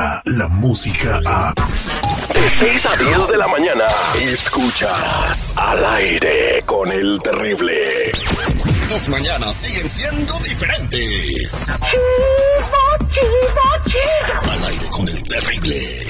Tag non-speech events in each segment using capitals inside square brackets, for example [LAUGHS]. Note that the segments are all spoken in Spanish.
llega la música a... De 6 a 10 de la mañana, escuchas al aire con el terrible. Tus mañanas siguen siendo diferentes. Chido, chido, chido. Al aire con el terrible.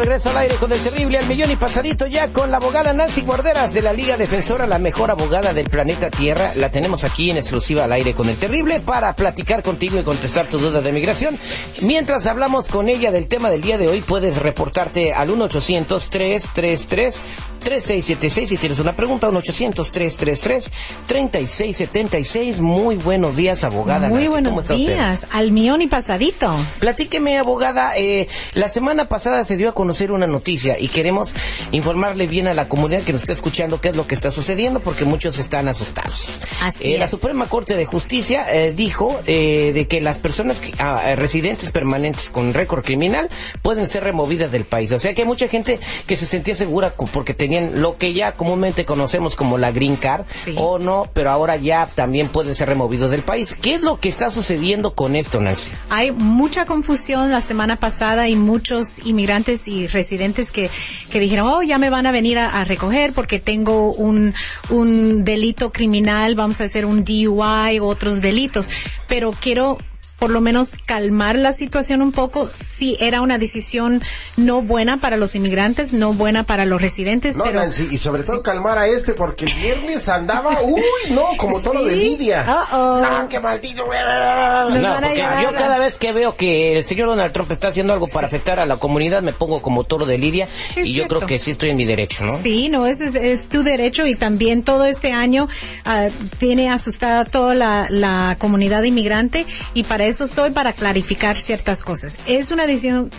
Regreso al aire con el terrible al millón y pasadito ya con la abogada Nancy Guarderas de la Liga Defensora, la mejor abogada del planeta Tierra. La tenemos aquí en exclusiva al aire con el terrible para platicar contigo y contestar tus dudas de migración. Mientras hablamos con ella del tema del día de hoy, puedes reportarte al 1-800-333. 3676 si tienes una pregunta, 1-800-333-3676. Muy buenos días, abogada. Muy Nancy. ¿Cómo buenos usted? días, al millón y pasadito. Platíqueme, abogada. eh, la semana pasada se dio a conocer una noticia y queremos informarle bien a la comunidad que nos está escuchando qué es lo que está sucediendo porque muchos están asustados. Así Eh, La es. Suprema Corte de Justicia eh, dijo eh, de que las personas que- ah, eh, residentes permanentes con récord criminal pueden ser removidas del país. O sea que hay mucha gente que se sentía segura porque tenían lo que ya comúnmente conocemos como la green card Sí. o no, pero ahora ya también pueden ser removidos del país. ¿Qué es lo que está sucediendo con esto, Nancy? Hay mucha confusión la semana pasada y muchos inmigrantes y residentes que, que dijeron, oh, ya me van a venir a, a recoger porque tengo un, un delito criminal, vamos a hacer un DUI, otros delitos. Pero quiero por lo menos calmar la situación un poco. Sí, era una decisión no buena para los inmigrantes, no buena para los residentes, No, pero... Nancy, y sobre todo calmar a este porque el viernes andaba, [LAUGHS] uy, no, como todo de Sí. Lidia. Uh-oh. Ah, qué maldito. No, porque yo cada vez que veo que el señor Donald Trump está haciendo algo para afectar a la comunidad, me pongo como toro de lidia Es y yo creo que sí estoy en mi derecho, ¿no? Sí, no, ese es, es tu derecho y también todo este año ah, tiene asustada toda la, la comunidad inmigrante y para eso estoy, para clarificar ciertas cosas. Es una decisión,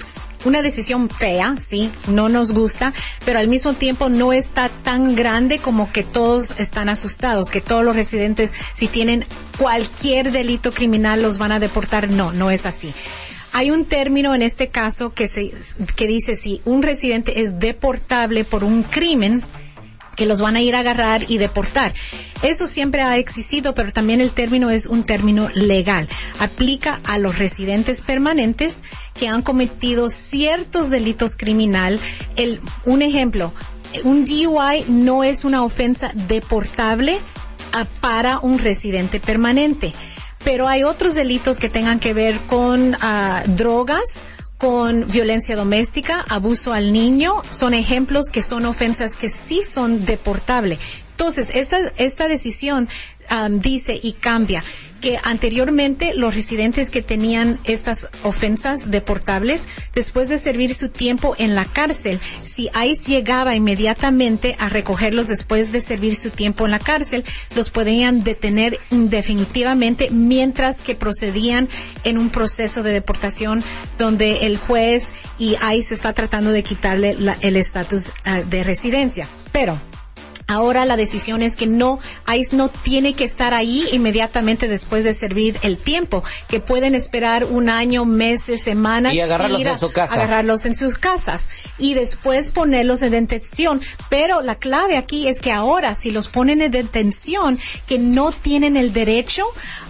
una decisión fea, sí, no nos gusta, pero al mismo tiempo no está tan grande como que todos están asustados, que todos los residentes, si tienen cualquier delito criminal, los van a deportar. No, no es así. Hay un término en este caso que, se, que dice si un residente es deportable por un crimen, que los van a ir a agarrar y deportar. Eso siempre ha existido, pero también el término es un término legal. Aplica a los residentes permanentes que han cometido ciertos delitos criminal. El, un ejemplo, un DUI no es una ofensa deportable ah, para un residente permanente. Pero hay otros delitos que tengan que ver con ah, drogas, con violencia doméstica, abuso al niño, son ejemplos que son ofensas que sí son deportables. Entonces, esta, esta decisión dice y cambia que anteriormente los residentes que tenían estas ofensas deportables, después de servir su tiempo en la cárcel, si ICE llegaba inmediatamente a recogerlos después de servir su tiempo en la cárcel, los podían detener indefinitivamente mientras que procedían en un proceso de deportación donde el juez y ICE está tratando de quitarle la- el estatus ah, de residencia. Pero Ahora la decisión es que no, ICE no tiene que estar ahí inmediatamente después de servir el tiempo, que pueden esperar un año, meses, semanas. Y agarrarlos a- en su casa. Agarrarlos en sus casas y después ponerlos en detención. Pero la clave aquí es que ahora, si los ponen en detención, que no tienen el derecho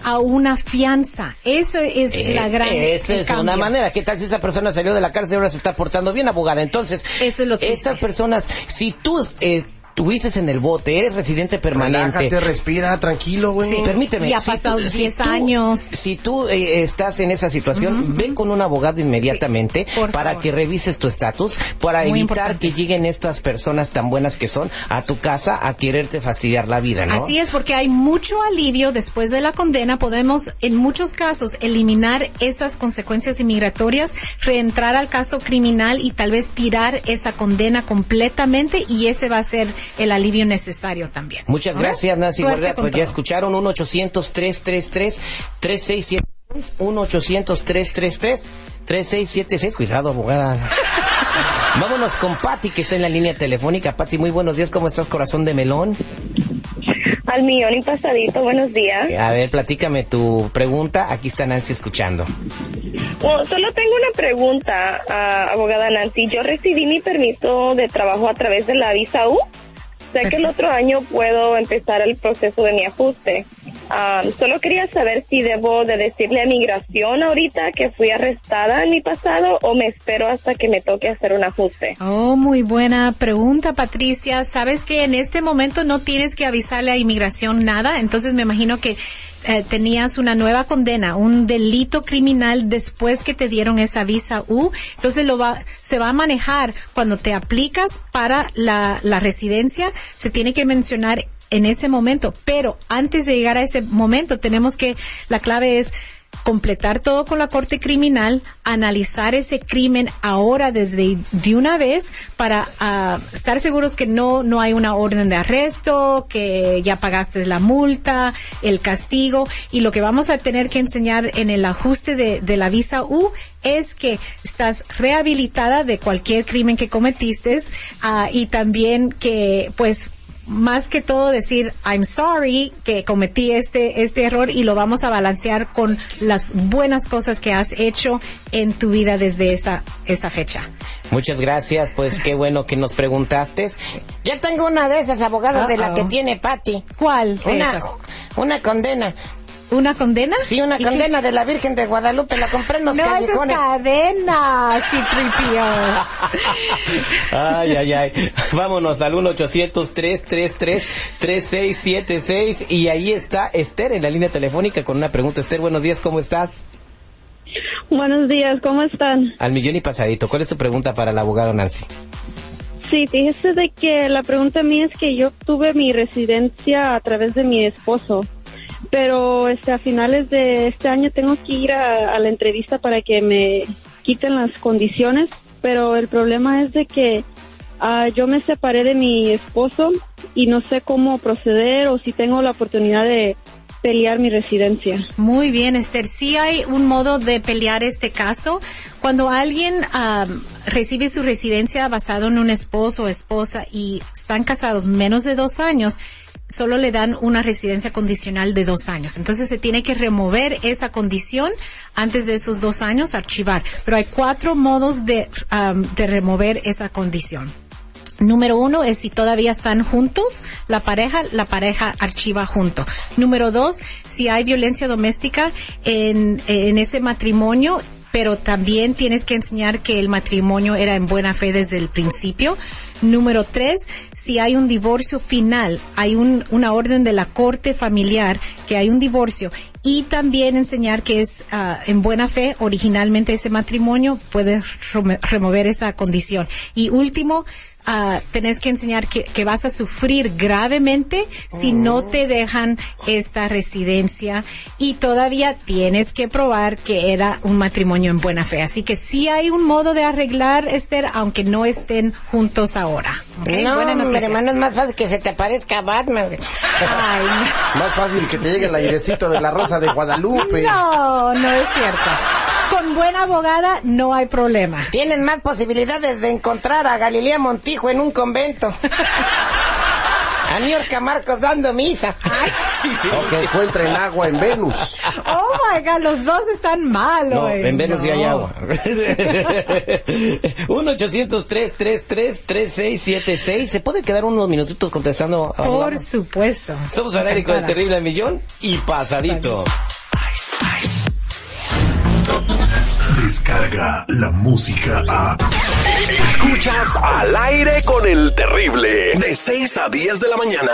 a una fianza. Eso es Eh, la gran Esa es una manera. ¿Qué tal si esa persona salió de la cárcel y ahora se está portando bien, abogada? Entonces, Eso es lo que estas personas, si tú eh, tuvieses en el bote, eres residente permanente. Relájate, respira, tranquilo, güey. Sí. Permíteme. Y ha pasado tú- si 10 tú- años. Si tú eh, estás en esa situación, ve con un abogado inmediatamente Sí, para favor. que revises tu estatus, para Muy evitar importante. que lleguen estas personas tan buenas que son a tu casa a quererte fastidiar la vida, ¿no? Así es, porque hay mucho alivio después de la condena. Podemos, en muchos casos, eliminar esas consecuencias inmigratorias, reentrar al caso criminal y tal vez tirar esa condena completamente y ese va a ser el alivio necesario también. Muchas gracias, Nancy Suerte Guardia. con Pues ya todo. escucharon, 1-800-333-3676. 1-800-333-3676. Cuidado, abogada. [LAUGHS] Vámonos con Patti, que está en la línea telefónica. Patti, muy buenos días. ¿Cómo estás, corazón de melón? Al millón y pasadito, buenos días. A ver, platícame tu pregunta. Aquí está Nancy escuchando. Bueno, solo tengo una pregunta, ah, abogada Nancy. Yo recibí mi permiso de trabajo a través de la visa U. Sé que el otro año puedo empezar el proceso de mi ajuste. Ah, solo quería saber si debo de decirle a migración ahorita que fui arrestada en mi pasado o me espero hasta que me toque hacer un ajuste. Oh, muy buena pregunta, Patricia. Sabes que en este momento no tienes que avisarle a inmigración nada, entonces me imagino que eh, tenías una nueva condena, un delito criminal después que te dieron esa visa U, entonces lo va, se va a manejar cuando te aplicas para la residencia, se tiene que mencionar en ese momento, pero antes de llegar a ese momento tenemos que, la clave es completar todo con la corte criminal, analizar ese crimen ahora desde de una vez para ah, estar seguros que no no hay una orden de arresto, que ya pagaste la multa, el castigo. Y lo que vamos a tener que enseñar en el ajuste de, la visa U es que estás rehabilitada de cualquier crimen que cometiste ah, y también que pues más que todo decir I'm sorry que cometí este este error y lo vamos a balancear con las buenas cosas que has hecho en tu vida desde esa esa fecha. Muchas gracias, pues qué bueno que nos preguntaste. Yo tengo una de esas abogadas de la que Uh-oh. tiene Patty. ¿Cuál Una, esas? una condena. ¿Una condena? Sí, una ¿Y qué condena de la Virgen de Guadalupe. La compré en los No, callejones. cadena, [LAUGHS] sí, Ay, ay, ay. Vámonos al 1-800-333-3676. Y ahí está Esther en la línea telefónica con una pregunta. Esther, buenos días, ¿cómo estás? Buenos días, ¿cómo están? Al millón y pasadito. ¿Cuál es tu pregunta para el abogado Nancy? Sí, fíjese de que la pregunta mía es que yo tuve mi residencia a través de mi esposo, pero este, a finales de este año tengo que ir a, la entrevista para que me quiten las condiciones, pero el problema es de que ah, yo me separé de mi esposo y no sé cómo proceder o si tengo la oportunidad de pelear mi residencia. Muy bien, Esther. Sí hay un modo de pelear este caso. Cuando alguien am, recibe su residencia basado en un esposo o esposa y están casados menos de dos años, solo le dan una residencia condicional de dos años. Entonces se tiene que remover esa condición antes de esos dos años, archivar. Pero hay cuatro modos de, de remover esa condición. Número uno es si todavía están juntos, la pareja, la pareja archiva junto. Número dos, si hay violencia doméstica en, en ese matrimonio, pero también tienes que enseñar que el matrimonio era en buena fe desde el principio. Número tres, si hay un divorcio final, hay un, una orden de la corte familiar que hay un divorcio y también enseñar que es ah, en buena fe originalmente ese matrimonio, puedes remo- remover esa condición. Y último, ah, tenés que enseñar que, que vas a sufrir gravemente si no te dejan esta residencia y todavía tienes que probar que era un matrimonio en buena fe. Así que sí hay un modo de arreglar, Esther, aunque no estén juntos ahora. ¿Ok? No, Buena noticia. hermano, es más fácil que se te aparezca Batman. Más fácil que te llegue el airecito de la Rosa de Guadalupe. no, no es cierto. Con buena abogada no hay problema. Tienen más posibilidades de encontrar a Galilea Montijo en un convento. [LAUGHS] A Niorca Marcos dando misa. O que encuentren agua en Venus. Oh my God, los dos están mal No, hoy. en Venus sí hay No. agua. [LAUGHS] 1-800-333-3676. ¿Se puede quedar unos minutitos contestando? a Por supuesto. Somos al aire con el terrible millón y pasadito. Descarga la música a. Escuchas al aire con el terrible. De 6 a 10 de la mañana.